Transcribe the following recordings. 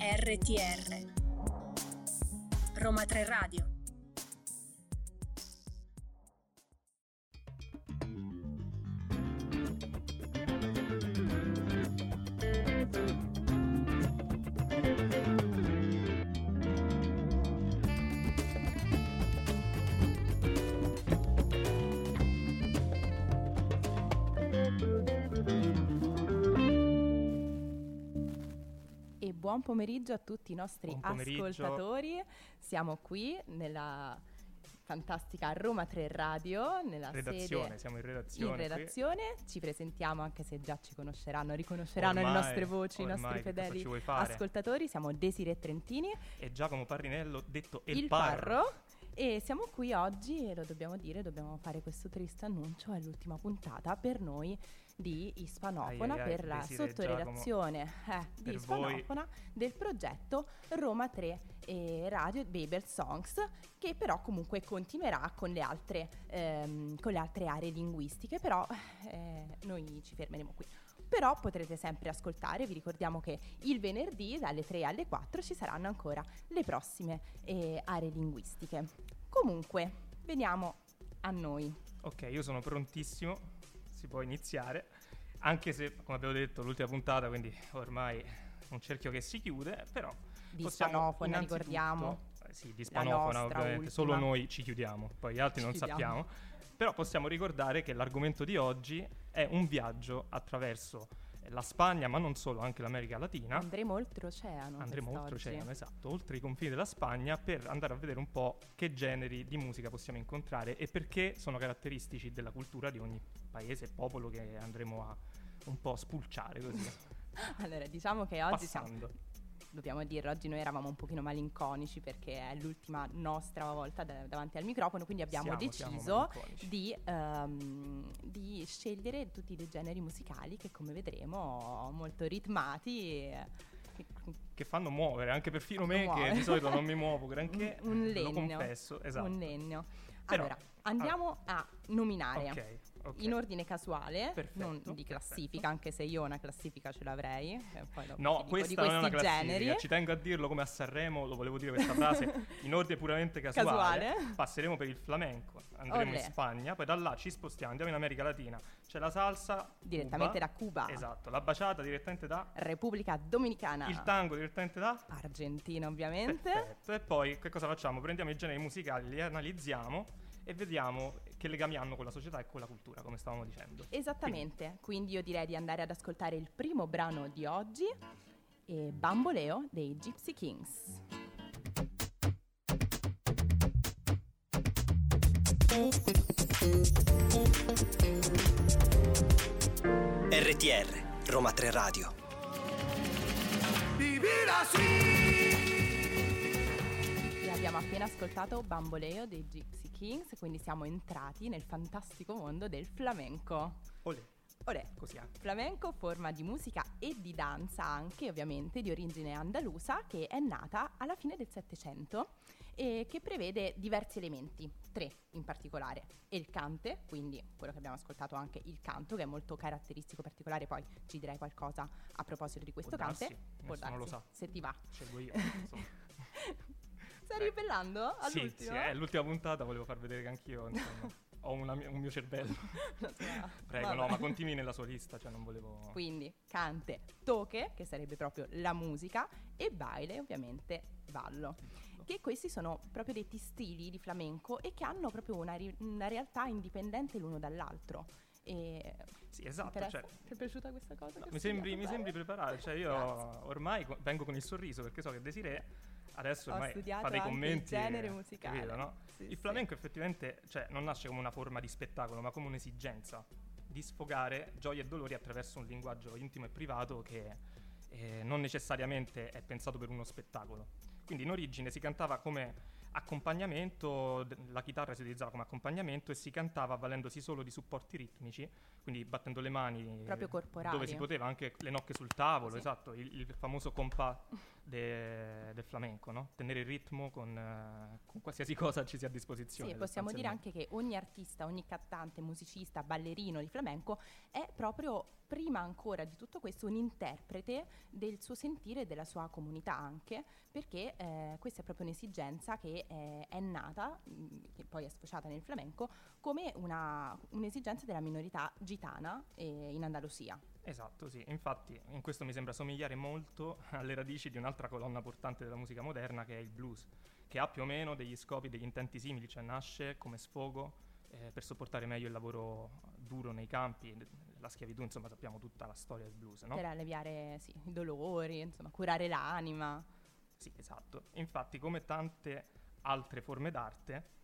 RTR Roma 3 Radio buon pomeriggio a tutti i nostri ascoltatori. Siamo qui nella fantastica Roma 3 Radio, nella redazione, sede siamo in redazione. in qui. redazione. Ci presentiamo anche se già ci conosceranno, riconosceranno Ormai, le nostre voci, i ormai, nostri che cosa fedeli ascoltatori. Siamo Desire Trentini, E Giacomo Parrinello, detto El il Parro. Parro. E siamo qui oggi e lo dobbiamo dire, dobbiamo fare questo triste annuncio, è l'ultima puntata per noi di Ispanofona, Ai, ai, ai, per la sottoredazione eh, di Ispanofona del progetto Roma 3 e Radio Babel Songs, che però comunque continuerà con le altre, ehm, con le altre aree linguistiche, però eh, noi ci fermeremo qui. Però potrete sempre ascoltare, vi ricordiamo che il venerdì dalle 3 alle 4 ci saranno ancora le prossime eh, aree linguistiche. Comunque, veniamo a noi. Ok, io sono prontissimo, si può iniziare. Anche se, come abbiamo detto, l'ultima puntata, quindi ormai un cerchio che si chiude, però Di Spanofona, ricordiamo. eh, sì, di Spanofona ovviamente, ultima. solo noi ci chiudiamo, poi gli altri Ci non chiudiamo. sappiamo. Però possiamo ricordare che l'argomento di oggi è un viaggio attraverso la Spagna, ma non solo, anche l'America Latina. Andremo oltreoceano. Andremo quest'oggi. oltreoceano, esatto, oltre i confini della Spagna per andare a vedere un po' che generi di musica possiamo incontrare e perché sono caratteristici della cultura di ogni paese e popolo che andremo a un po' spulciare così, Allora, diciamo che oggi siamo, passando. dobbiamo dire, oggi noi eravamo un pochino malinconici perché è l'ultima nostra volta da- davanti al microfono, quindi abbiamo Siamo- siamo deciso malinconici. di, ehm, di scegliere tutti dei generi musicali che come vedremo molto ritmati. e- che- Che fanno muovere, anche perfino me che muovere. di solito non mi muovo granché, un, legno, lo confesso, esatto. un legno. Però- Allora, andiamo a nominare Ok, ok. in ordine casuale, Perfetto, non di classifica, perfetto. anche se io una classifica ce l'avrei. eh, No, questa non è una classifica, generi. ci tengo a dirlo come a Sanremo, lo volevo dire questa frase, in ordine puramente casuale. Casuale. Passeremo per il flamenco, andremo Olè. in Spagna, poi da là ci spostiamo, andiamo in America Latina, c'è la salsa Direttamente Cuba. da Cuba. Esatto, la baciata direttamente da Repubblica Dominicana. il tango direttamente da Argentina, ovviamente. Perfetto. E poi che cosa facciamo? Prendiamo i generi musicali, li analizziamo e vediamo che legami hanno con la società e con la cultura, come stavamo dicendo. Esattamente. Quindi io direi di andare ad ascoltare il primo brano di oggi, e Bamboleo dei Gypsy Kings. RTR Roma 3 Radio. E abbiamo appena ascoltato Bamboleo dei Gypsy Kings, quindi siamo entrati nel fantastico mondo del flamenco. Olè, Ora, così anche. Flamenco, forma di musica e di danza anche ovviamente di origine andalusa che è nata alla fine del Settecento e che prevede diversi elementi, tre in particolare. Il cante, quindi quello che abbiamo ascoltato anche il canto che è molto caratteristico particolare, poi ci direi qualcosa a proposito di questo Può darsi, cante. nessuno lo sa. Se ti va. Scelgo io. Stai Ecco. ribellando sì, sì, all'ultimo? è l'ultima puntata, volevo far vedere che anch'io insomma, ho una un mio cervello. Prego, Vabbè. no, ma continui nella sua lista, cioè non volevo... Quindi cante, toque, che sarebbe proprio la musica, e baile, ovviamente ballo. Che questi sono proprio dei stili di flamenco e che hanno proprio una, ri- una realtà indipendente l'uno dall'altro. E Sì, esatto, cioè, Ti è piaciuta questa cosa? No, mi, sembri, mi sembri bene? preparato, cioè io Grazie. ormai co- vengo con il sorriso perché so che Desiree adesso ormai fa dei anche il commenti genere musicale. capito, no? Sì, il sì. flamenco effettivamente cioè, non nasce come una forma di spettacolo ma come un'esigenza di sfogare gioie e dolori attraverso un linguaggio intimo e privato che eh, non necessariamente è pensato per uno spettacolo quindi in origine si cantava come accompagnamento, la chitarra si utilizzava come accompagnamento e si cantava avvalendosi solo di supporti ritmici, quindi battendo le mani Proprio corporali. dove si poteva, anche le nocche sul tavolo, Sì. esatto, il, il famoso compà de- del flamenco, no? tenere il ritmo con, eh, con qualsiasi cosa ci sia a disposizione. Sì, possiamo dire anche che ogni artista, ogni cantante, musicista, ballerino di flamenco è proprio prima ancora di tutto questo un interprete del suo sentire e della sua comunità anche, perché eh, questa è proprio un'esigenza che eh, è nata, mh, che poi è sfociata nel flamenco, come una, un'esigenza della minorità gitana eh, in Andalusia. Esatto, sì. Infatti in questo mi sembra somigliare molto alle radici di un'altra colonna portante della musica moderna che è il blues, che ha più o meno degli scopi, degli intenti simili, cioè nasce come sfogo eh, per sopportare meglio il lavoro duro nei campi, la schiavitù, insomma sappiamo tutta la storia del blues, no? Per alleviare sì, i dolori, insomma, curare l'anima. Sì, esatto. Infatti, come tante altre forme d'arte,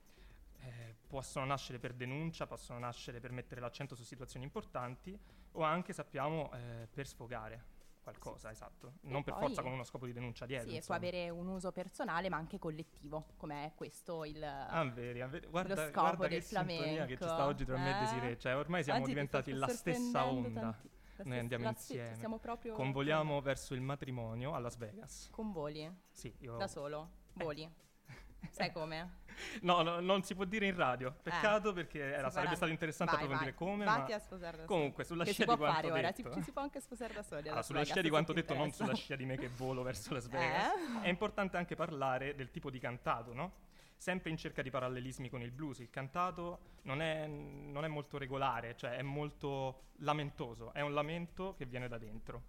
eh, possono nascere per denuncia, possono nascere per mettere l'accento su situazioni importanti o anche, sappiamo, eh, per sfogare qualcosa, esatto. Non per forza con uno scopo di denuncia dietro. Sì, e può insomma. avere un uso personale ma anche collettivo, come è questo il... Ah, veri, ah, veri. Guarda, scopo guarda del che sintonia che ci sta flamenco, oggi tra me e eh? Desiree. Cioè, ormai siamo Oggi ti diventati la stessa onda. tanti- la Noi stessa- andiamo stessa- insieme. Siamo proprio... Convoliamo verso il matrimonio a Las Vegas. Con voli, Sì, io... da solo, voli. Sai come? No, no, non si può dire in radio. Peccato perché era- sarebbe stato interessante vai, approfondire vai, come, Vatti ma... a sposare da Comunque, sulla scia di quanto fare ora, detto... ci, ci si può anche sposare da soli. Allora, Las sulla scia di quanto detto, non sulla scia di me che volo verso Las Vegas. Eh? È importante anche parlare del tipo di cantato, no? Sempre in cerca di parallelismi con il blues. Il cantato non è, non è molto regolare, cioè è molto lamentoso. È un lamento che viene da dentro.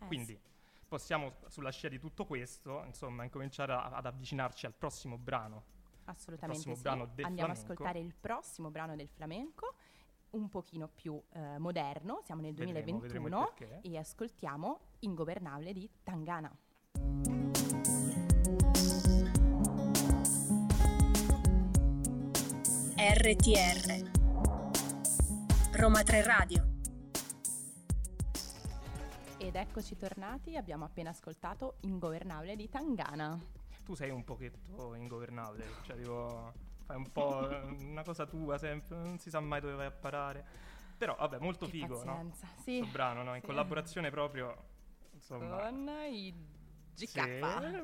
Eh, Quindi sì. Possiamo, sulla scia di tutto questo, insomma, incominciare a- ad avvicinarci al prossimo brano. Assolutamente prossimo sì. brano del Andiamo flamenco. ad ascoltare il prossimo brano del flamenco, un pochino più eh, moderno, siamo nel Vedremo, 2021 vedremo e ascoltiamo Ingovernabile di Tangana. RTR Roma 3 Radio Ed eccoci tornati, abbiamo appena ascoltato Ingovernabile di Tangana. Tu sei un pochetto ingovernabile, cioè tipo fai un po' una cosa tua sempre, non si sa mai dove vai a parare. Però vabbè, molto Che figo, no? pazienza. Sì. Questo brano, no? In Sì. collaborazione proprio, insomma... Con i Sì, GK.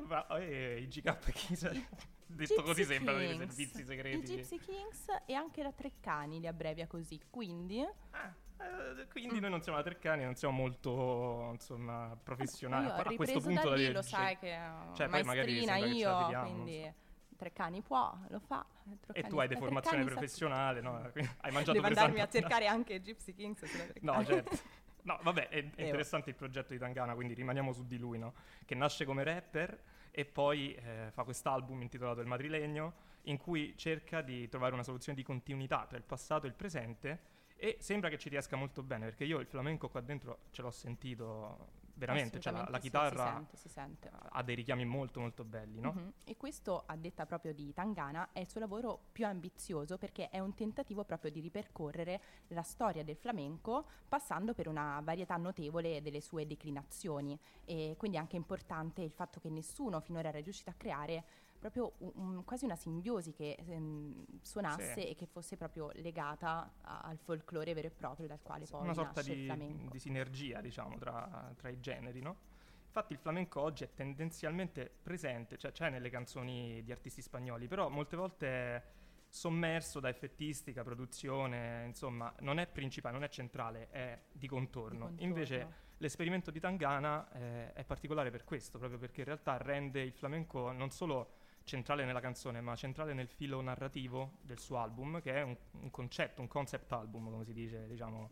ma, eh, i GK chi sa- Detto Gypsy così sembra dei servizi I segreti. Gypsy Kings e anche la Treccani li abbrevia così, quindi... Ah, eh, quindi noi non siamo la Treccani, non siamo molto, insomma, professionali. Io a, questo punto da lì, lo sai che cioè, poi magari io, non quindi Treccani può, lo fa. E Treccani- tu hai deformazione professionale, no? Hai mangiato Devo andarmi a cercare anche Gypsy Kings sulla Treccani. No, certo. No, vabbè, è, è Eh, interessante il progetto di Tangana, quindi rimaniamo su di lui, no? Che nasce come rapper e poi eh, fa quest'album intitolato Il Madrilegno, in cui cerca di trovare una soluzione di continuità tra il passato e il presente e sembra che ci riesca molto bene, perché io il flamenco qua dentro ce l'ho sentito veramente, cioè la, la Assolutamente sì, chitarra si sente, si sente. ha dei richiami molto molto belli, no? Mhm. E questo, a detta proprio di Tangana, è il suo lavoro più ambizioso perché è un tentativo proprio di ripercorrere la storia del flamenco passando per una varietà notevole delle sue declinazioni. E quindi è anche importante il fatto che nessuno finora era riuscito a creare proprio un- quasi una simbiosi che ehm, suonasse Sì. e che fosse proprio legata a- al folklore vero e proprio dal quale poi una sorta nasce il di, flamenco. di sinergia, diciamo, tra, tra i generi, no? Infatti il flamenco oggi è tendenzialmente presente, cioè c'è nelle canzoni di artisti spagnoli, però molte volte è sommerso da effettistica, produzione, insomma, non è principale, non è centrale, è di contorno. contorno. Invece l'esperimento di Tangana eh, è particolare per questo, proprio perché in realtà rende il flamenco non solo centrale nella canzone, ma centrale nel filo narrativo del suo album, che è un, un concetto, un concept album, come si dice, diciamo,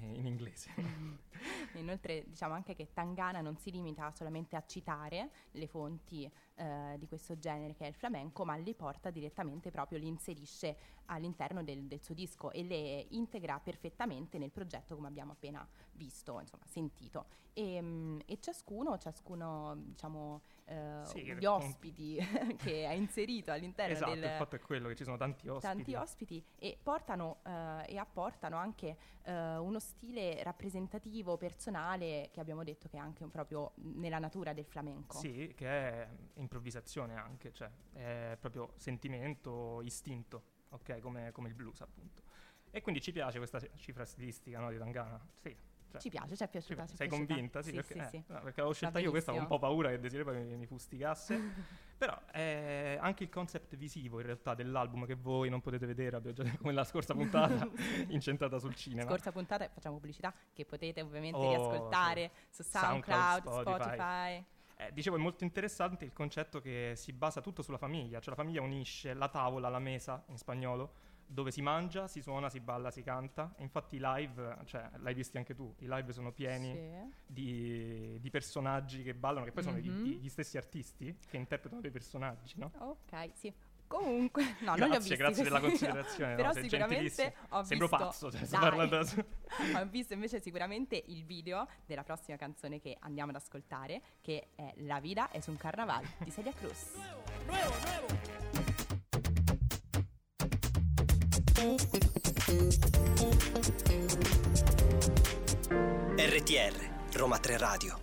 in, in inglese. Inoltre diciamo anche che Tangana non si limita solamente a citare le fonti eh, di questo genere che è il flamenco, ma li porta direttamente proprio, li inserisce all'interno del, del suo disco e le integra perfettamente nel progetto come abbiamo appena visto, insomma, sentito. E, mm, e ciascuno, ciascuno diciamo, eh, Sì, gli ospiti che ha inserito all'interno Esatto, del, il fatto è quello che ci sono tanti ospiti. tanti ospiti e portano eh, e apportano anche eh, uno stile rappresentativo, personale, che abbiamo detto che è anche proprio nella natura del flamenco. Sì, che è improvvisazione anche, cioè è proprio sentimento, istinto, ok? Come, come il blues appunto. E quindi ci piace questa cifra stilistica no, di Tangana? Sì. Cioè, Ci piace, ci è piaciuta. ci Sei piaciuta. convinta? Sì, Sì, perché, sì, eh, sì. no, perché l'avevo scelta io, questa avevo un po' paura che Desiree poi mi, mi fustigasse. Però eh, anche il concept visivo in realtà dell'album che voi non potete vedere, abbiamo già detto come la scorsa puntata, incentrata sul cinema. Scorsa puntata facciamo pubblicità che potete ovviamente Oh, riascoltare su SoundCloud, SoundCloud, Spotify. Spotify. Eh, dicevo, è molto interessante il concetto che si basa tutto sulla famiglia, cioè la famiglia unisce la tavola, la mesa in spagnolo, dove si mangia, si suona, si balla, si canta. Infatti i live, cioè l'hai visti anche tu, i live sono pieni Sì. di, di personaggi che ballano, che poi sono Mhm. gli, gli stessi artisti che interpretano dei personaggi, no? Ok, sì. Comunque, no, non li ho Grazie, visti. grazie della no. considerazione, no, Però sei sicuramente gentilissimo. ho Sembro visto... pazzo, cioè, sto parlando da- ho visto invece sicuramente il video della prossima canzone che andiamo ad ascoltare, che è La vida es un carnaval di Celia Cruz. RTR, Roma 3 Radio.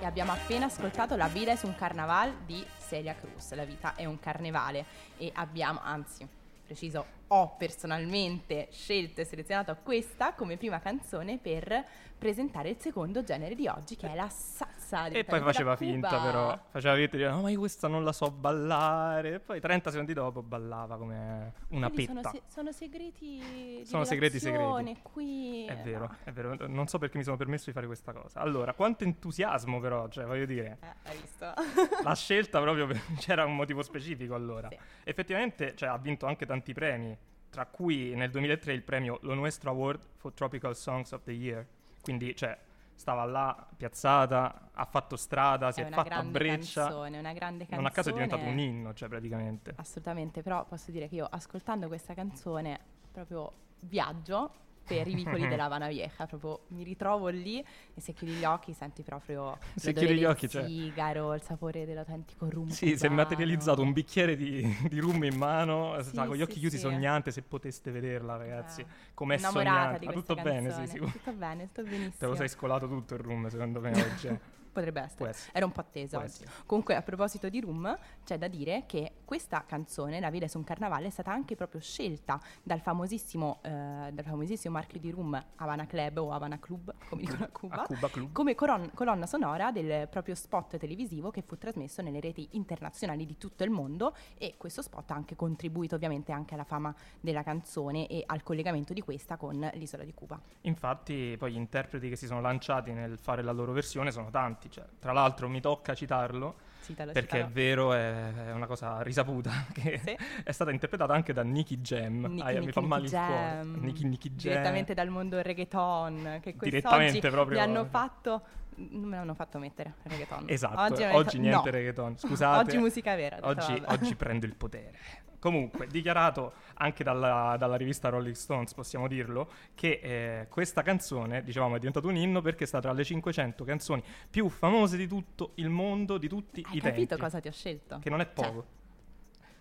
E abbiamo appena ascoltato La vida es un carnaval di Celia Cruz. La vita è un carnevale. E abbiamo, anzi, preciso, ho personalmente scelto e selezionato questa come prima canzone per presentare il secondo genere di oggi, che è la salsa. E poi faceva da Cuba. finta, però. Faceva finta di dire, no, ma io questa non la so ballare. E poi 30 secondi dopo ballava come una Quelli petta. Sono, se- sono segreti. Sono segreti segreti. Qui È vero, no. è vero. Non so perché mi sono permesso di fare questa cosa. Allora, quanto entusiasmo, però, cioè, voglio dire. Eh, hai visto? La scelta proprio per- c'era un motivo specifico allora. Sì. Effettivamente cioè, ha vinto anche tanti premi, tra cui nel 2003 il premio Lo Nuestro Award for Tropical Songs of the Year. Quindi, cioè, stava là piazzata, ha fatto strada, si è fatta breccia. canzone, una grande canzone. Non a caso è diventato un inno, cioè, praticamente. Assolutamente, però posso dire che io ascoltando questa canzone proprio viaggio per i vicoli della Havana Vieja, proprio mi ritrovo lì e se chiudi gli occhi senti proprio Se l'odore chiudi gli del occhi, cioè- sigaro, il sapore dell'autentico rum Sì, si è materializzato un bicchiere di, di rum in mano, Sì, sta con gli sì, occhi chiusi sì. sognante, se poteste vederla ragazzi, Eh, com'è innamorata sognante. Ma tutto bene, sì, canzone. sicuro. Tutto bene, sto benissimo. Te lo sei scolato tutto il rum, secondo me, oggi. Potrebbe essere. Essere. Era un po' attesa. Comunque, a proposito di Rum, c'è da dire che questa canzone, La vida è un carnavale, è stata anche proprio scelta dal famosissimo, eh, dal famosissimo marchio di Rum Havana Club o Havana Club, come dicono a Cuba. A Cuba. Come coron- colonna sonora del proprio spot televisivo che fu trasmesso nelle reti internazionali di tutto il mondo e questo spot ha anche contribuito ovviamente anche alla fama della canzone e al collegamento di questa con l'isola di Cuba. Infatti, poi gli interpreti che si sono lanciati nel fare la loro versione sono tanti. Cioè, tra l'altro, mi tocca citarlo Citalo, perché è citalo. vero, è, è una cosa risaputa. Che Sì. è stata interpretata anche da Nicky Jam. Nicky, Aia, mi Nicky, fa male il cuore. Nicky Nicky Jam. direttamente dal mondo reggaeton che quest'oggi proprio- mi hanno fatto non me l'hanno fatto mettere reggaeton Esatto, oggi, oggi, mi hanno niente detto- reggaeton. no. Scusate. oggi musica vera detto, Oggi, oggi prendo il potere. Comunque, dichiarato anche dalla, dalla rivista Rolling Stones, possiamo dirlo, che eh, questa canzone, dicevamo, è diventato un inno perché sta tra le 500 canzoni più famose di tutto il mondo, di tutti hai i capito tempi. cosa ti ho scelto Che non è Cioè, poco.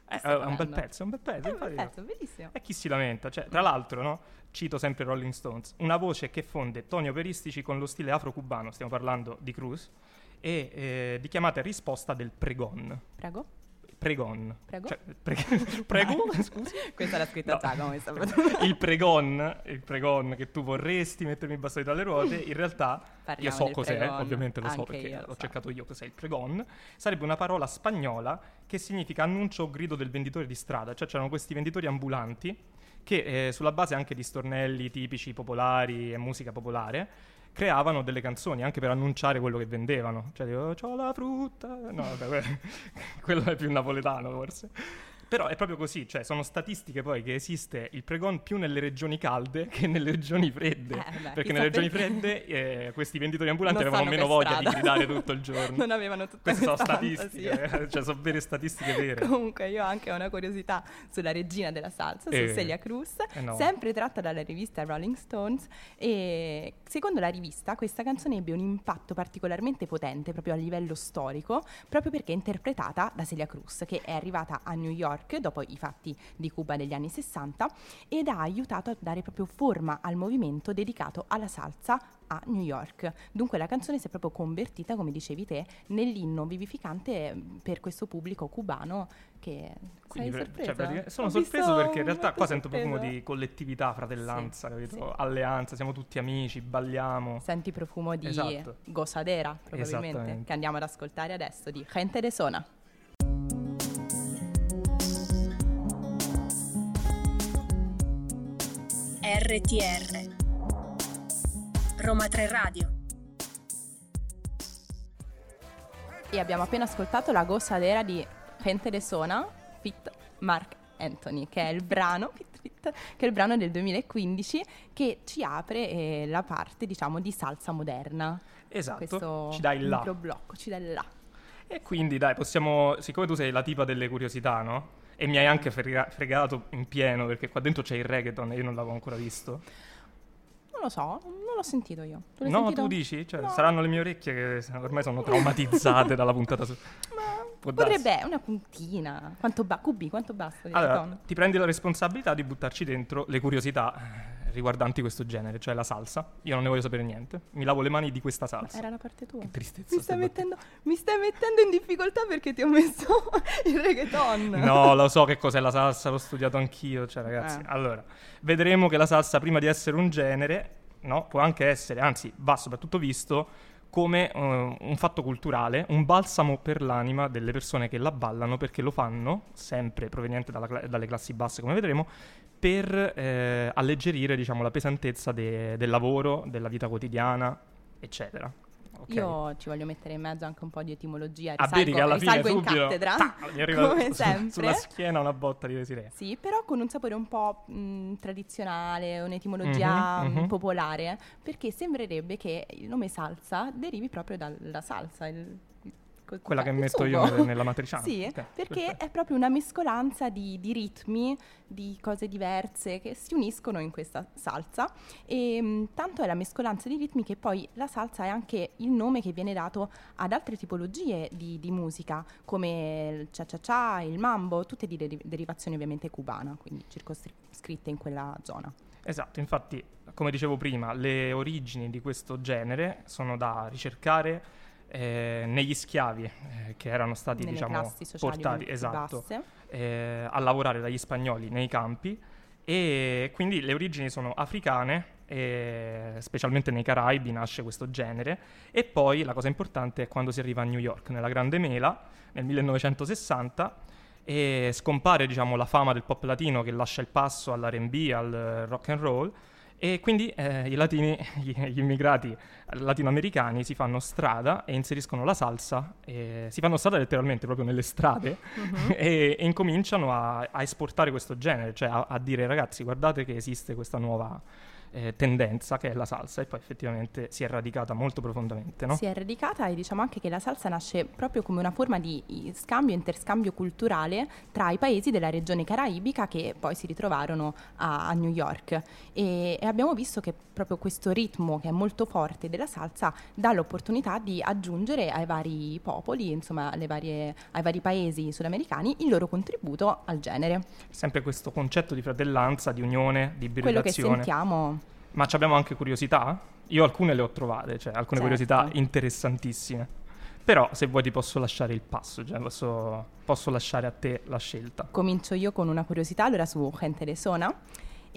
che Eh, è un bel pezzo, è un bel pezzo. è un bel pezzo bellissimo E chi si lamenta? Cioè, tra l'altro, no? Cito sempre Rolling Stones, una voce che fonde toni operistici con lo stile afro-cubano, stiamo parlando di Cruz, e eh, di chiamata e risposta del pregon. prego Pregon. Prego? Cioè, pre- prego? Scusi? questa l'ha scritta No. Giacomo mi sta il pregon, il pregon che tu vorresti mettermi i bastoni tra le ruote, in realtà Parliamo io so cos'è, pregon, ovviamente lo so anche perché l'ho so. cercato io cos'è il pregon, sarebbe una parola spagnola che significa annuncio o grido del venditore di strada, cioè c'erano questi venditori ambulanti che eh, sulla base anche di stornelli tipici popolari e musica popolare creavano delle canzoni anche per annunciare quello che vendevano, cioè dico, c'ho la frutta, no vabbè, que- quello è più napoletano forse. Però è proprio così, cioè sono statistiche poi che esiste il pregon più nelle regioni calde che nelle regioni fredde. Eh, beh, perché nelle regioni fredde eh, questi venditori ambulanti Non avevano meno voglia di strada. gridare tutto il giorno. non avevano tutta Queste sono statistiche, fantasia. eh, cioè sono vere statistiche vere. Comunque io ho anche una curiosità sulla regina della salsa, Eh, su Celia Cruz, eh no. sempre tratta dalla rivista Rolling Stones e secondo la rivista questa canzone ebbe un impatto particolarmente potente proprio a livello storico, proprio perché è interpretata da Celia Cruz che è arrivata a New York dopo i fatti di Cuba degli anni 60 ed ha aiutato a dare proprio forma al movimento dedicato alla salsa a New York. Dunque la canzone si è proprio convertita, come dicevi te, nell'inno vivificante eh, per questo pubblico cubano che Quindi, sei pre- sorpresa? cioè, sono Ho sorpreso perché in realtà qua sento profumo sorpresa. di collettività, fratellanza, Sì, capito? sì. Alleanza, siamo tutti amici, balliamo. Senti profumo di Esatto. Gozadera, probabilmente, che andiamo ad ascoltare adesso di Gente de Sona. RTR Roma 3 Radio E abbiamo appena ascoltato la Gozadera di Gente de Sona, fit Mark Anthony, che è il brano, fit, fit, che è il brano del 2015 che ci apre eh, la parte, diciamo, di salsa moderna. Esatto, Questo ci dai là. microblocco, ci dai là. E quindi dai, possiamo, siccome tu sei la tipa delle curiosità, no? E mi hai anche frega- fregato in pieno perché qua dentro c'è il reggaeton e io non l'avevo ancora visto. Non lo so, non l'ho sentito io. Tu No, sentito? tu dici? Cioè, No. saranno le mie orecchie che ormai sono traumatizzate dalla puntata su... Ma Può darsi. potrebbe, una puntina. Quanto ba- Cubi, quanto basta? Allora, ti prendi la responsabilità di buttarci dentro le curiosità eh, riguardanti questo genere, cioè la salsa. Io non ne voglio sapere niente. Mi lavo le mani di questa salsa. Era la parte tua. Che tristezza. Mi stai, mettendo, mi stai mettendo in difficoltà perché ti ho messo il reggaeton. No, lo so che cos'è la salsa, l'ho studiato anch'io, cioè ragazzi. Eh. Allora, vedremo che la salsa prima di essere un genere, no, può anche essere, anzi, va soprattutto visto come eh, un fatto culturale, un balsamo per l'anima delle persone che la ballano perché lo fanno, sempre proveniente dalla dalle classi basse, come vedremo, per eh, alleggerire, diciamo, la pesantezza de- del lavoro, della vita quotidiana, eccetera. Ok? Io ci voglio mettere in mezzo anche un po' di etimologia. Ah, Risalgo, che alla fine subito cattedra. ta, mi arriva come sempre. sulla schiena una botta di Desiree. Sì, però con un sapore un po' mh, tradizionale, un'etimologia Mhm, mh, mhm. popolare, perché sembrerebbe che il nome salsa derivi proprio dalla salsa. il- il- co- Quella che metto sugo. io nel- nella matriciana. Sì, Ok, perché perfetto. è proprio una mescolanza di, di ritmi, di cose diverse che si uniscono in questa salsa. E mh, tanto è la mescolanza di ritmi che poi la salsa è anche il nome che viene dato ad altre tipologie di, di musica, come il cha-cha-cha, il mambo, tutte di deri- derivazione ovviamente cubana, quindi circoscritte in quella zona. Esatto, infatti, come dicevo prima, le origini di questo genere sono da ricercare eh, negli schiavi eh, che erano stati, nelle diciamo, portati esatto, eh, a lavorare dagli spagnoli nei campi. E quindi le origini sono africane, specialmente nei Caraibi nasce questo genere. E poi la cosa importante è quando si arriva a New York, nella Grande Mela, nel 1960 e scompare diciamo, la fama del pop latino che lascia il passo all'R&B, al rock and roll e quindi eh, i latini, gli, gli immigrati latinoamericani si fanno strada e inseriscono la salsa, si fanno strada letteralmente proprio nelle strade Mhm. e, e incominciano a, a esportare questo genere, cioè a, a dire ragazzi guardate che esiste questa nuova eh, tendenza che è la salsa e poi effettivamente si è radicata molto profondamente, no? Si è radicata e diciamo anche che la salsa nasce proprio come una forma di scambio, interscambio culturale tra i paesi della regione caraibica che poi si ritrovarono a, a New York. E, e abbiamo visto che proprio questo ritmo che è molto forte della salsa dà l'opportunità di aggiungere ai vari popoli, insomma alle varie- ai vari paesi sudamericani, il loro contributo al genere. Sempre questo concetto di fratellanza, di unione, di Quello che sentiamo Ma ci abbiamo anche curiosità? Io alcune le ho trovate, cioè alcune Certo. curiosità interessantissime. Però se vuoi ti posso lasciare il passo, cioè posso, posso lasciare a te la scelta. Comincio io con una curiosità, allora su Gente de Sona.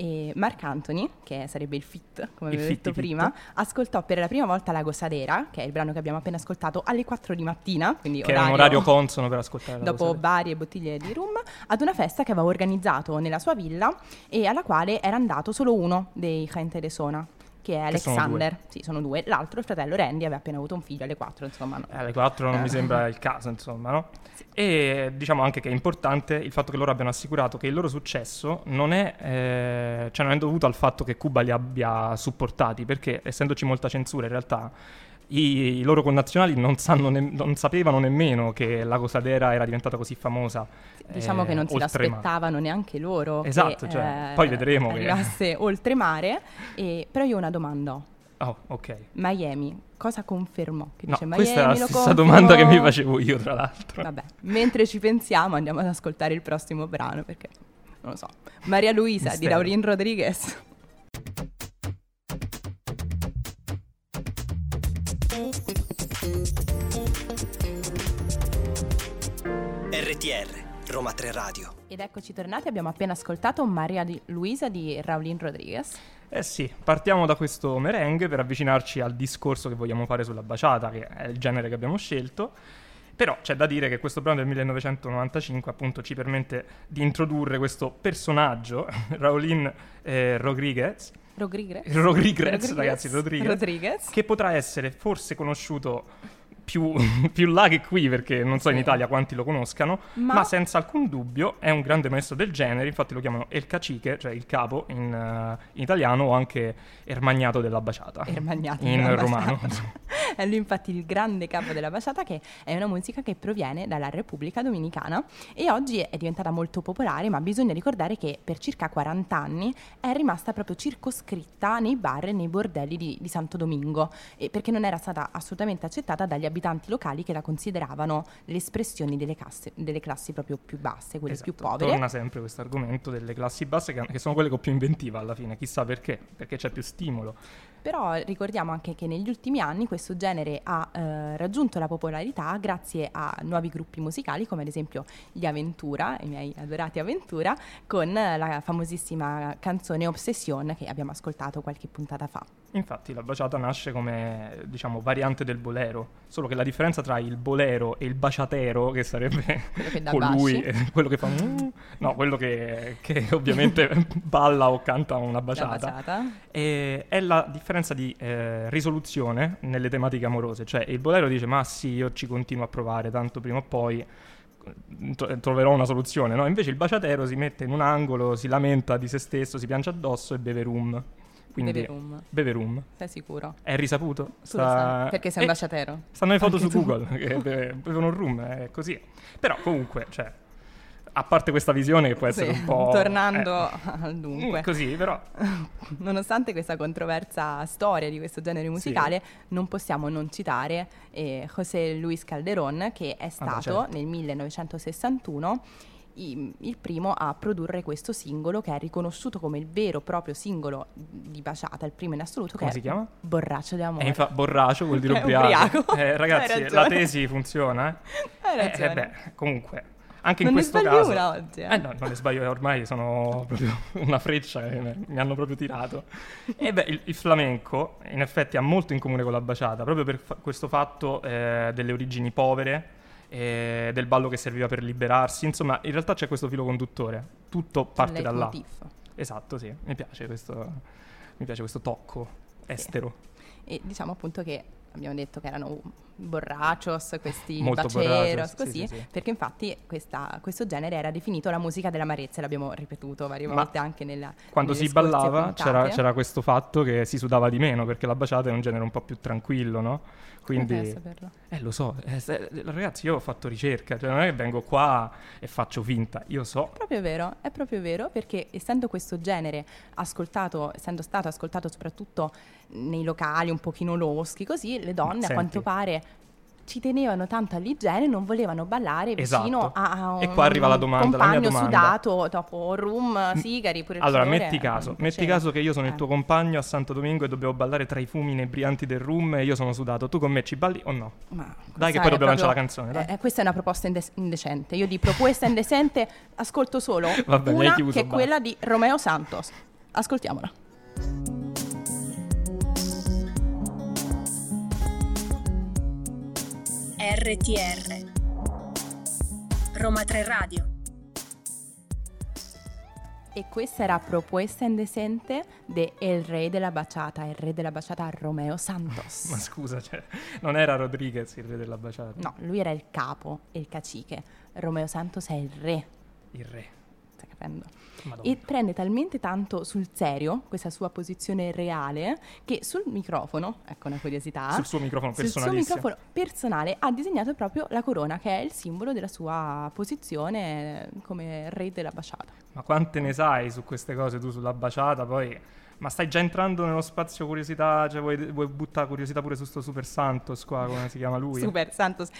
E Mark Anthony, che sarebbe il fit, come avevo detto fit. prima, ascoltò per la prima volta la Gossadera, che è il brano che abbiamo appena ascoltato, alle 4 di mattina, quindi Che è un orario consono per ascoltare dopo cosa. varie bottiglie di rum, ad una festa che aveva organizzato nella sua villa e alla quale era andato solo uno dei Gente de Sona, che è Che sono Alexander. sì, sono due. L'altro, il fratello Randy, aveva appena avuto un figlio alle quattro, insomma. no. Eh, alle 4 non Eh. mi sembra il caso, insomma, no? E diciamo anche che è importante il fatto che loro abbiano assicurato che il loro successo non è, eh, cioè non è dovuto al fatto che Cuba li abbia supportati, perché essendoci molta censura in realtà i, i loro connazionali non, sanno ne- non sapevano nemmeno che la Cosadera era diventata così famosa. Diciamo eh, che non si l'aspettavano neanche loro. Esatto, che, cioè, eh, poi vedremo che- Arrivasse oltremare. E, però io ho una domanda. ho. Oh, ok. Miami, cosa confermò? Che No, dice Miami, questa è la stessa confermo. domanda che mi facevo io, tra l'altro. Vabbè, mentre ci pensiamo andiamo ad ascoltare il prossimo brano perché non lo so. Maria Luisa di Mistero. Laurin Rodriguez. RTR, Roma 3 Radio. Ed eccoci tornati, abbiamo appena ascoltato Maria Luisa di Raulin Rodriguez. Eh sì, partiamo da questo merengue per avvicinarci al discorso che vogliamo fare sulla baciata, che è il genere che abbiamo scelto. Però c'è da dire che questo brano del 1995 appunto ci permette di introdurre questo personaggio, Raulin eh, Rodriguez, Rodriguez. Rodriguez, ragazzi, Rodriguez, Rodriguez. che potrà essere forse conosciuto più, più là che qui, perché non so in. Italia quanti lo conoscano, Ma- ma... senza alcun dubbio è un grande maestro del genere, infatti lo chiamano El Cacique, cioè il capo in, eh, in italiano o anche Ermagnato della Baciata, Ermagnato in della romano. baciata. È lui infatti il grande capo della baciata che è una musica che proviene dalla Repubblica Dominicana e oggi è diventata molto popolare ma bisogna ricordare che per circa 40 anni è rimasta proprio circoscritta nei bar e nei bordelli di, di Santo Domingo e perché non era stata assolutamente accettata dagli abitanti locali che la consideravano le espressioni delle, casse- delle classi proprio più basse, quelle Esatto, più povere. Torna sempre questo argomento delle classi basse che, che sono quelle con più inventiva alla fine, chissà perché, perché c'è più stimolo. Però ricordiamo anche che negli ultimi anni questo genere ha eh, raggiunto la popolarità grazie a nuovi gruppi musicali come ad esempio gli Aventura, i miei adorati Aventura, con la famosissima canzone Obsession che abbiamo ascoltato qualche puntata fa. Infatti la baciata nasce come, diciamo, variante del bolero, solo che la differenza tra il bolero e il baciatero, che sarebbe Quello che dà colui, baci. quello che fa... "Mm", no, quello che, che ovviamente balla o canta una La baciata, baciata. e è la differenza di eh, risoluzione nelle tematiche amorose. Cioè il bolero dice ma sì, io ci continuo a provare, tanto prima o poi eh, tro- troverò una soluzione, no? Invece il baciatero si mette in un angolo, si lamenta di se stesso, si piange addosso e beve rum. Quindi, Beve rum. Beve rum. Sei sicuro? È risaputo? Tu lo sai, perché sei un Eh, baciatero. Stanno le foto Anche su tu. Google che be- bevono rum, è così. Però comunque, cioè, a parte questa visione che può essere Sì, un po'... tornando eh, al dunque. mm, Così, però... Nonostante questa controversa storia di questo genere musicale, non possiamo non citare eh, José Luis Calderón, che è stato certo. nel 1961 i- il primo a produrre questo singolo che è riconosciuto come il vero e proprio singolo di Baciata, il primo in assoluto, Come che si chiama? Borraccio di amore. E infa- borracio vuol dire ubriaco. ubriaco. Eh, ragazzi, la tesi funziona, eh? Eh, eh, beh, comunque, anche Non in ne questo caso... una oggi, eh? Eh no, non ne sbaglio, ormai sono proprio una freccia e me- mi hanno proprio tirato. E beh, il, il flamenco in effetti ha molto in comune con la baciata, proprio per fa- questo fatto eh, delle origini povere, eh, del ballo che serviva per liberarsi, insomma, in realtà c'è questo filo conduttore, tutto parte da là. Esatto, sì, mi piace questo, mi piace questo tocco estero. E diciamo appunto che abbiamo detto che erano borrachos, questi Molto baceros, borrachos, sì, così, sì, sì. perché infatti questa- questo genere era definito la musica dell'amarezza, l'abbiamo ripetuto varie Ma volte anche nella Quando si ballava c'era, c'era questo fatto che si sudava di meno perché la baciata è un genere un po' più tranquillo, no? A Quindi, eh, lo so, eh, se- ragazzi, io ho fatto ricerca, cioè non è che vengo qua e faccio finta, io so. È proprio vero, è proprio vero perché essendo questo genere ascoltato, essendo stato ascoltato soprattutto nei locali un pochino loschi così, le donne a Senti. quanto pare ci tenevano tanto all'igiene, non volevano ballare vicino Esatto. a, a un E qua arriva la domanda, la compagno domanda. sudato dopo rum, sigari, pure il Allora, fiore, metti caso, non metti caso che io sono il Eh. tuo compagno a Santo Domingo e dobbiamo ballare tra i fumi inebrianti del rum e io sono sudato. Tu con me ci balli o no? Ma Dai, che poi dobbiamo lanciare la canzone, dai. eh, questa è una proposta indes- indecente. Io di proposta indecente ascolto solo Vabbè, una chiuso, che è basta. quella di Romeo Santos. Ascoltiamola. RTR Roma 3 Radio E questa era Propuesta Indecente de El Re della Baciata, il re della baciata Romeo Santos. Ma scusa, cioè, non era Rodriguez il re della baciata? No, lui era il capo, il caciche. Romeo Santos è il re. Il re. Stai capendo? Madonna. E prende talmente tanto sul serio questa sua posizione reale che sul microfono, ecco una curiosità, Sul suo microfono sul suo microfono personale ha disegnato proprio la corona che è il simbolo della sua posizione come re della baciata. Ma quante ne sai su queste cose tu sulla baciata? Poi. Ma stai già entrando nello spazio curiosità? Cioè, vuoi, vuoi buttare curiosità pure su sto Super Santos qua? Come si chiama lui? Super Santos.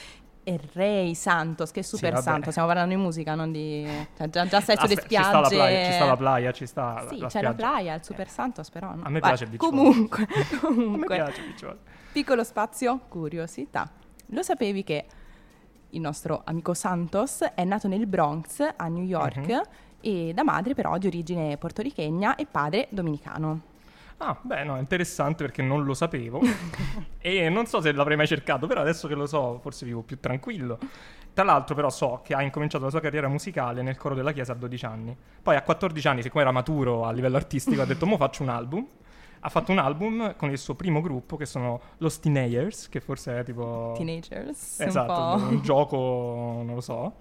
E Rey Santos, che Super vabbè. Santos, stiamo parlando di musica, non di... Cioè, già, già sei sulle Aspetta, Ci sta la spiagge... playa, ci sta la playa, ci sta Sì, la c'è la spiaggia. playa, il Super Santos, però... no. A me piace il beach Comunque, A me comunque. piace Picciolo. Piccolo spazio, curiosità. Lo sapevi che il nostro amico Santos è nato nel Bronx, a New York, Mhm. e da madre però di origine portorichegna e padre dominicano. Ah, beh, no, è interessante perché non lo sapevo. e non so se l'avrei mai cercato, però adesso che lo so, forse vivo più tranquillo. Tra l'altro, però, so che ha incominciato la sua carriera musicale nel coro della chiesa a 12 anni. Poi a 14 anni, siccome era maturo a livello artistico, ha detto: Mo faccio un album. Ha fatto un album con il suo primo gruppo, che sono Los Teenagers, che forse è tipo. Teenagers, Esatto, un un gioco, non lo so,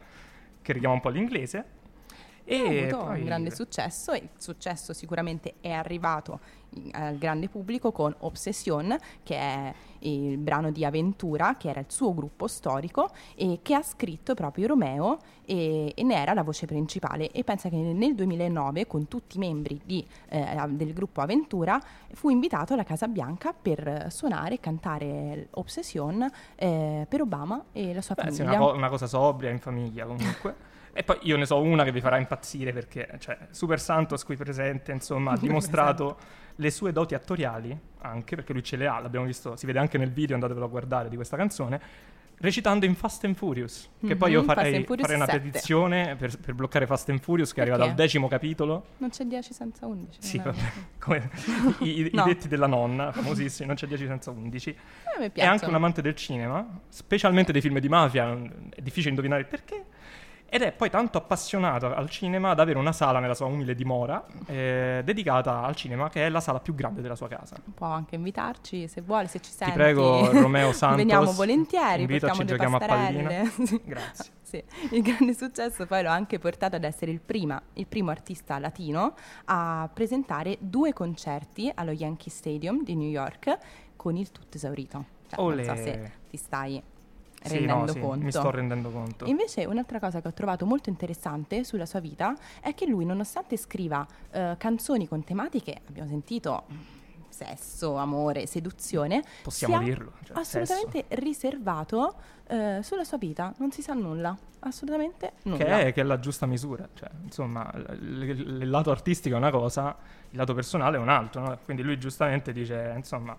che richiama un po' l'inglese. Ha E avuto poi- un grande successo e il successo sicuramente è arrivato al grande pubblico con Obsession che è il brano di Aventura che era il suo gruppo storico e che ha scritto proprio Romeo e, e ne era la voce principale e pensa che nel 2009 con tutti i membri di, eh, del gruppo Aventura fu invitato alla Casa Bianca per suonare e cantare Obsession eh, per Obama e la sua Beh, sì, famiglia. una, co- una cosa sobria in famiglia comunque. e poi io ne so una che vi farà impazzire perché, cioè, Super Santos qui presente, insomma, ha dimostrato le sue doti attoriali, anche perché lui ce le ha, l'abbiamo visto, si vede anche nel video, andatevelo a guardare di questa canzone, recitando in Fast and Furious. Che poi io Mhm, farei, farei una 7. petizione per, per bloccare Fast and Furious che arriva Perché? dal decimo capitolo. Non c'è 10 senza 11. Sì, vabbè, come i, No. i detti della nonna, famosissimi, non c'è 10 senza 11. A me È anche un amante del cinema, specialmente dei film di mafia, è difficile indovinare perché. Ed è poi tanto appassionato al cinema da avere una sala nella sua umile dimora eh, dedicata al cinema, che è la sala più grande della sua casa. Può anche invitarci se vuole, se ci senti. Ti prego, Romeo Santos. Veniamo volentieri, invitaci, giochiamo a pallina. Grazie. Sì, il grande successo poi lo ha anche portato ad essere il, prima- il primo artista latino a presentare due concerti allo Yankee Stadium di New York con il tutto esaurito. Cioè, non so Olè. se ti stai Sì, no, sì, mi sto rendendo conto. Invece un'altra cosa che ho trovato molto interessante sulla sua vita è che lui, nonostante scriva eh, canzoni con tematiche, abbiamo sentito mm, sesso, amore, seduzione, Possiamo dirlo. cioè, assolutamente riservato eh, sulla sua vita, non si sa nulla, assolutamente sesso. nulla. Che è, che è la giusta misura. Cioè, insomma, l- l- il lato artistico è una cosa, il lato personale è un altro. no? Quindi lui giustamente dice, insomma,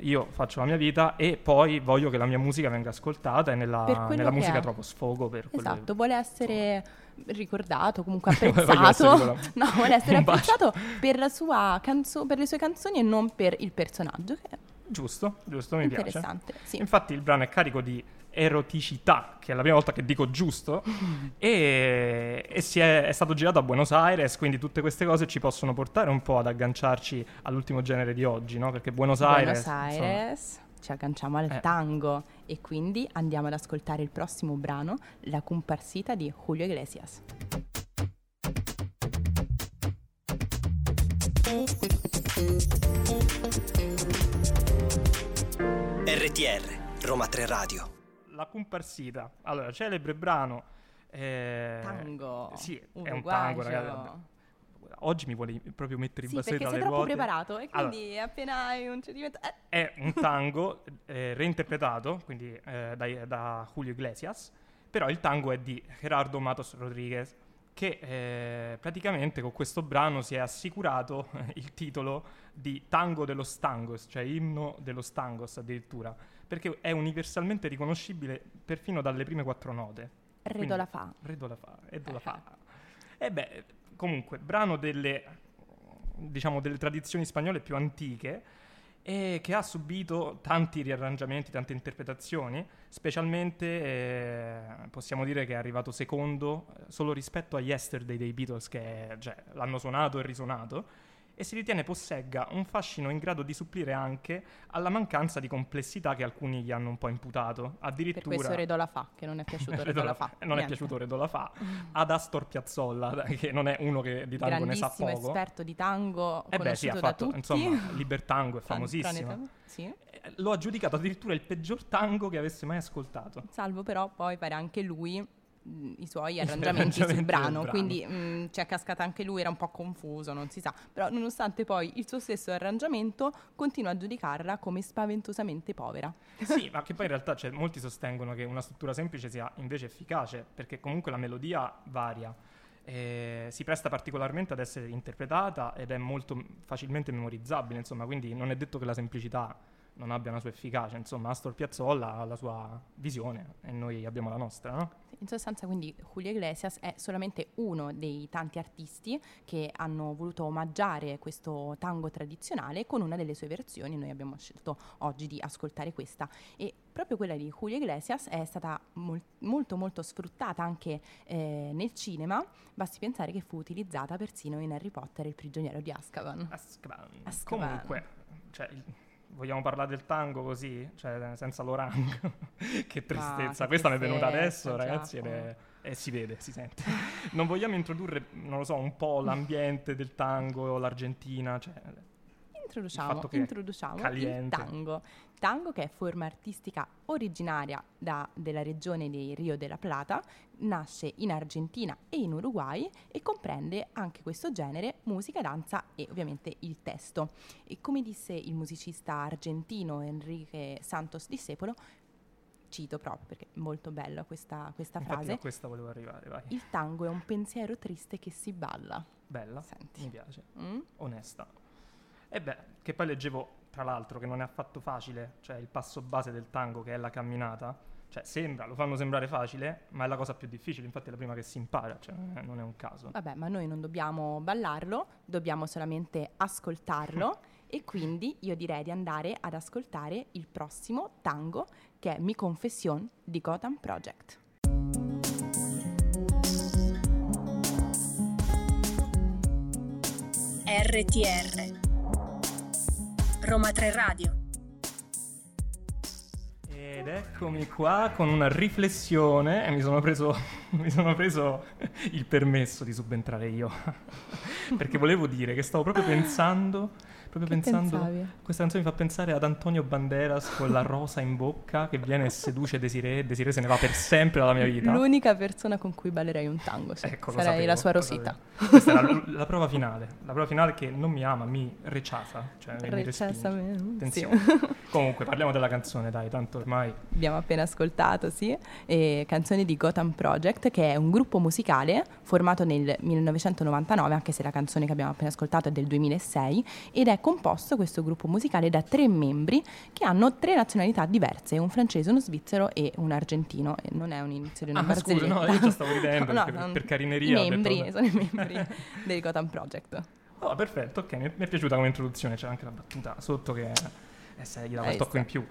io faccio la mia vita e poi voglio che la mia musica venga ascoltata e nella, nella musica trovo sfogo per quello Esatto, che- vuole essere ricordato, comunque essere apprezzato. no, vuole essere apprezzato per, la sua canzo- per le sue canzoni e non per il personaggio, che Giusto, giusto, mi piace. interessante. Sì. Infatti il brano è carico di eroticità, che è la prima volta che dico giusto, e, e si è, è stato girato a Buenos Aires, quindi tutte queste cose ci possono portare un po' ad agganciarci all'ultimo genere di oggi, no? Perché Buenos Aires... Buenos Aires, ci agganciamo al Eh. tango e quindi andiamo ad ascoltare il prossimo brano, La comparsita di Julio Iglesias. RTR, Roma 3 Radio. La comparsita. Allora, celebre brano... eh, Tango. Sì, Ugo è un tango, ragazzi. Oggi mi vuole proprio mettere in Sì, base perché dalle sei troppo ruote. preparato e Allora, quindi appena hai un cedimento... eh, è un tango eh, reinterpretato, quindi eh, dai- da Julio Iglesias, però il tango è di Gerardo Matos Rodriguez, che eh, praticamente con questo brano si è assicurato il titolo di Tango de los Tangos, cioè inno dello Tangos addirittura, perché è universalmente riconoscibile perfino dalle prime quattro note. Redo la fa. Redo la fa, Redo la fa. E beh, comunque, brano delle, diciamo, delle tradizioni spagnole più antiche e che ha subito tanti riarrangiamenti, tante interpretazioni, specialmente eh, possiamo dire che è arrivato secondo eh, solo rispetto a Yesterday dei Beatles che cioè, l'hanno suonato e risuonato e si ritiene possegga un fascino in grado di supplire anche alla mancanza di complessità che alcuni gli hanno un po' imputato. Addirittura... Per questo Redola fa, che non è piaciuto Redola fa. Non Niente. è piaciuto Redola fa. Ad Astor Piazzolla, che non è uno che di tango ne sa poco. esperto di tango, eh beh, sì, ha fatto, tutti. insomma, Libertango è famosissimo. Sì. Eh, lo ha giudicato addirittura il peggior tango che avesse mai ascoltato. Salvo però poi fare anche lui i suoi arrangiamenti, sul brano, brano. quindi mh, mm, c'è cascata anche lui, era un po' confuso, non si sa, però nonostante poi il suo stesso arrangiamento continua a giudicarla come spaventosamente povera. Sì, ma che poi in realtà cioè, molti sostengono che una struttura semplice sia invece efficace, perché comunque la melodia varia. Eh, si presta particolarmente ad essere interpretata ed è molto facilmente memorizzabile, insomma, quindi non è detto che la semplicità non abbia una sua efficacia. Insomma, Astor Piazzolla ha la sua visione e noi abbiamo la nostra, no? In sostanza, quindi, Julio Iglesias è solamente uno dei tanti artisti che hanno voluto omaggiare questo tango tradizionale con una delle sue versioni. Noi abbiamo scelto oggi di ascoltare questa. E proprio quella di Julio Iglesias è stata mol- molto, molto sfruttata anche eh, nel cinema. Basti pensare che fu utilizzata persino in Harry Potter, il prigioniero di Azkaban. Azkaban. Azkaban. Comunque, cioè, vogliamo parlare del tango così, cioè senza l'orango. che tristezza. Ah, Questa mi è venuta adesso, ragazzi, ed è, e si vede, si sente. non vogliamo introdurre, non lo so, un po' l'ambiente del tango, l'Argentina, cioè introduciamo, introduciamo il tango. Tango che è forma artistica originaria da, della regione di Rio della Plata, nasce in Argentina e in Uruguay e comprende anche questo genere musica, danza e ovviamente il testo. E come disse il musicista argentino Enrique Santos Discepolo, cito proprio perché è molto bella questa, questa frase. A questa volevo arrivare, vai. Il tango è un pensiero triste che si balla. Bella, Senti. mi piace, mm? onesta. E beh, che poi leggevo, tra l'altro, che non è affatto facile, cioè il passo base del tango che è la camminata, cioè sembra, lo fanno sembrare facile, ma è la cosa più difficile, infatti è la prima che si impara, cioè non è, non è un caso. Vabbè, ma noi non dobbiamo ballarlo, dobbiamo solamente ascoltarlo e quindi io direi di andare ad ascoltare il prossimo tango che è Mi Confession di Gotham Project. RTR Roma 3 Radio. Ed eccomi qua con una riflessione e mi sono preso, mi sono preso il permesso di subentrare io. Perché volevo dire che stavo proprio pensando proprio che pensando. Pensavi? Questa canzone mi fa pensare ad Antonio Banderas con la rosa in bocca che viene e seduce Desiree. Desiree se ne va per sempre dalla mia vita. L'unica persona con cui ballerei un tango. Sì. Ecco, Sarei sapevo, la sua rosita. Questa è la, la, prova finale. La prova finale che non mi ama, mi rechaza. Cioè rechaza mi me. Sì. Comunque, parliamo della canzone, dai, tanto ormai. Abbiamo appena ascoltato, sì. Eh, canzone di Gotham Project, che è un gruppo musicale formato nel 1999, anche se la canzone che abbiamo appena ascoltato è del 2006, ed è composto questo gruppo musicale da tre membri che hanno tre nazionalità diverse, un francese, uno svizzero e un argentino. E non è un inizio di una ah. Scusa, no, io ci stavo ridendo no, per, per carineria. I membri, sono i membri del Gotham Project. Oh, perfetto, ok, mi, mi, è piaciuta come introduzione, c'è anche la battuta sotto che eh, se gli dava il tocco in più.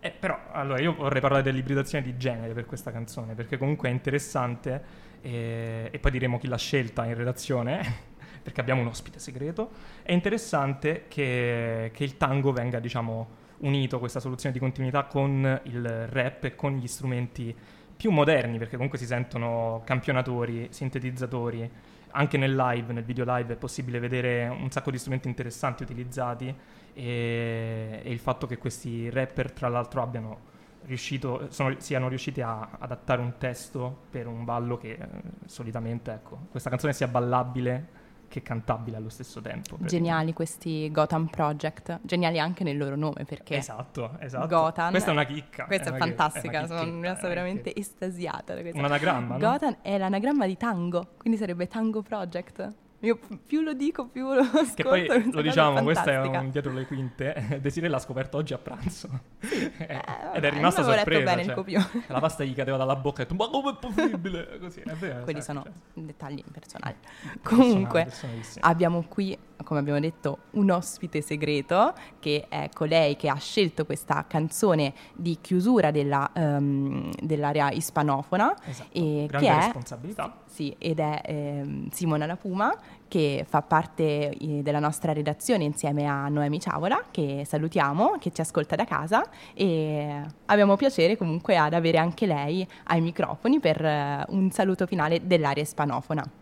Eh, però, allora, io vorrei parlare dell'ibridazione di genere per questa canzone, perché comunque è interessante e, e poi diremo chi l'ha scelta in redazione perché abbiamo un ospite segreto, è interessante che, che il tango venga, diciamo, unito, questa soluzione di continuità, con il rap e con gli strumenti più moderni, perché comunque si sentono campionatori, sintetizzatori. Anche nel live, nel video live, è possibile vedere un sacco di strumenti interessanti utilizzati e, e il fatto che questi rapper, tra l'altro, abbiano riuscito, sono, siano riusciti a adattare un testo per un ballo che eh, solitamente, ecco, questa canzone sia ballabile che cantabile allo stesso tempo. Geniali questi Gotham Project, geniali anche nel loro nome perché... Esatto, esatto. Gotham... Questa è una chicca. Questa è, è fantastica, sono rimasta veramente estasiata da questa. Un anagramma, Gotham no? è l'anagramma di tango, quindi sarebbe Tango Project. Io più lo dico, più lo ascolto. Che poi lo diciamo, questo è un dietro le quinte. Desiree l'ha scoperto oggi a pranzo. Sì. eh, ed è rimasta sorpresa. bene cioè, il copione. La pasta gli cadeva dalla bocca e ha detto, ma come è possibile? Così, è vero. Quelli sono cioè. dettagli personali. Comunque, abbiamo qui come abbiamo detto, un ospite segreto, che è colei che ha scelto questa canzone di chiusura della, um, dell'area ispanofona. Esatto. E Grande che è, responsabilità. sì, ed è ehm, Simona La Puma, che fa parte eh, della nostra redazione insieme a Noemi Ciavola, che salutiamo, che ci ascolta da casa e abbiamo piacere comunque ad avere anche lei ai microfoni per eh, un saluto finale dell'area ispanofona.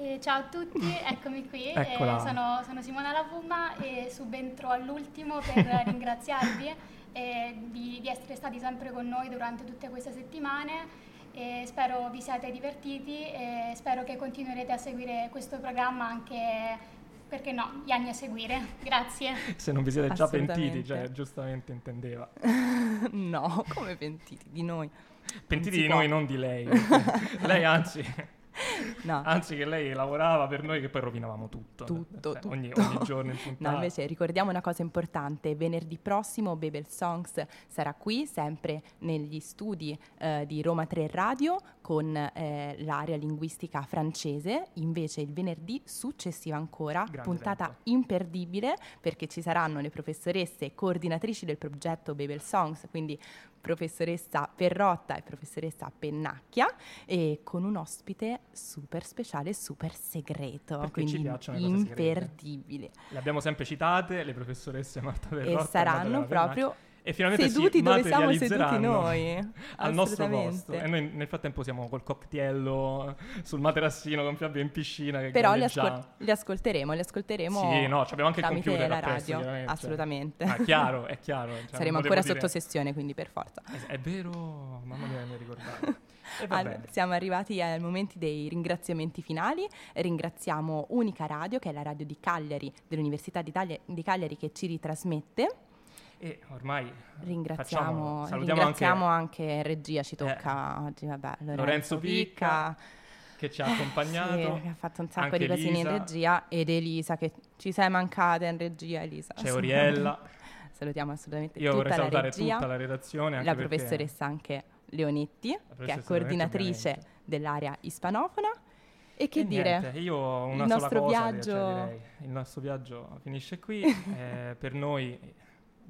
Eh, ciao a tutti, eccomi qui. Eh, sono, sono Simona Lavuma e subentro all'ultimo per ringraziarvi eh, di, di essere stati sempre con noi durante tutte queste settimane. E spero vi siate divertiti e spero che continuerete a seguire questo programma anche, perché no, gli anni a seguire. Grazie. Se non vi siete già pentiti, cioè, giustamente intendeva. no, come pentiti di noi. Pentiti di può. noi, non di lei. lei anzi, No. anzi che lei lavorava per noi che poi rovinavamo tutto. Tutto, Cioè, Ogni, tutto. ogni giorno in puntata. No, invece ricordiamo una cosa importante, venerdì prossimo Babel Songs sarà qui, sempre negli studi eh, di Roma 3 Radio con eh, l'area linguistica francese, invece il venerdì successivo ancora, Grande puntata evento. imperdibile perché ci saranno le professoresse coordinatrici del progetto Babel Songs, quindi professoressa Perrotta e professoressa Pennacchia e con un ospite super speciale, super segreto, Perché quindi imperdibile. Le abbiamo sempre citate, le professoresse Marta Perrotta E saranno Maddalena proprio e finalmente seduti si dove siamo seduti noi. al nostro posto. E noi nel frattempo siamo col cocktaillo sul materassino con Fabio in piscina. Però li, ascol- li ascolteremo, li ascolteremo Sì, no, abbiamo anche il computer la radio, chiaramente. assolutamente. Ah, chiaro, è chiaro. cioè, Saremo ancora dire- sotto sessione, quindi per forza. È, è vero, mamma mia, mi ricordavo. Al- bene. siamo arrivati ai momenti dei ringraziamenti finali. Ringraziamo Unica Radio, che è la radio di Cagliari, dell'Università di Cagliari, che ci ritrasmette. E ormai Ringraziamo, facciamo, salutiamo ringraziamo anche anche, regia, ci tocca oggi, vabbè, Lorenzo, Lorenzo Picca, Picca, che ci ha accompagnato. sì, che ha fatto un sacco di casini in regia, ed Elisa, che ci sei mancata in regia, Elisa. C'è Oriella. Salutiamo assolutamente Io vorrei tutta la salutare regia, tutta la redazione. La professoressa anche Leonetti, che è coordinatrice Leonetti, dell'area ispanofona. E che E dire, niente, io ho una il sola nostro cosa, viaggio- cioè, direi. Il nostro viaggio finisce qui. eh, per noi,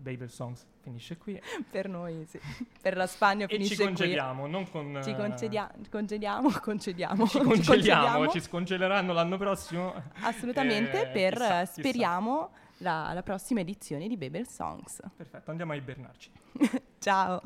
Babel Songs finisce qui. per noi, sì. per la Spagna e finisce ci congediamo, non con. qui. Ci eh, concedia- congediamo, concediamo. Ci congeliamo, congediamo. ci scongeleranno l'anno prossimo. Assolutamente, Eh, per chissà, chissà. speriamo la, la prossima edizione di Babel Songs. Perfetto, andiamo a ibernarci. Ciao!